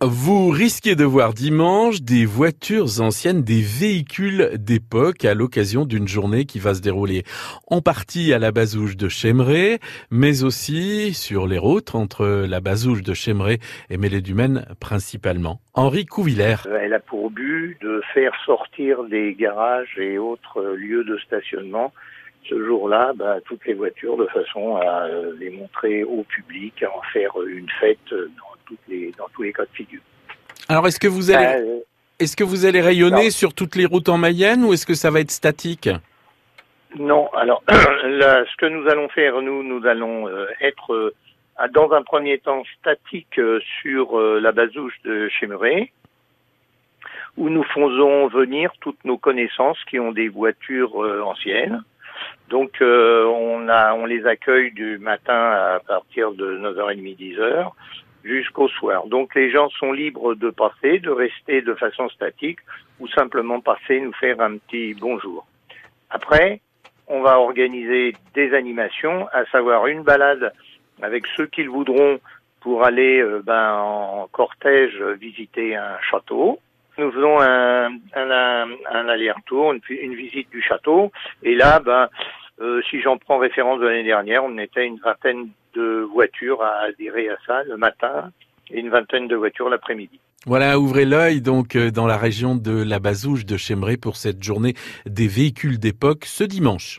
Vous risquez de voir dimanche des voitures anciennes, des véhicules d'époque à l'occasion d'une journée qui va se dérouler en partie à la Bazouge de Chemeray, mais aussi sur les routes entre la Bazouge de Chemeray et Mélé-du-Maine principalement. Henri Couvillère. Elle a pour but de faire sortir des garages et autres lieux de stationnement ce jour-là, bah, toutes les voitures de façon à euh, les montrer au public, à en faire une fête dans les, dans tous les cas de figure. Alors, est-ce que vous allez, euh, est-ce que vous allez rayonner sur toutes les routes en Mayenne ou est-ce que ça va être statique? Non. Alors, ce que nous allons faire, nous, nous allons euh, être euh, dans un premier temps statique sur la bazouche de Chemeray, où nous faisons venir toutes nos connaissances qui ont des voitures anciennes. Donc on a on les accueille du matin à partir de 9h30 10h jusqu'au soir. Donc les gens sont libres de passer, de rester de façon statique ou simplement passer nous faire un petit bonjour. Après, on va organiser des animations, à savoir une balade avec ceux qui le voudront pour aller euh, ben, en cortège visiter un château. Nous faisons un, un, un aller-retour, une, une, visite du château, et là, ben, euh, si j'en prends référence de l'année dernière, on était une vingtaine de voitures à adhérer à ça le matin et une vingtaine de voitures l'après-midi. Voilà, ouvrez l'œil donc euh, dans la région de la Bazouge de Chemeray pour cette journée des véhicules d'époque ce dimanche.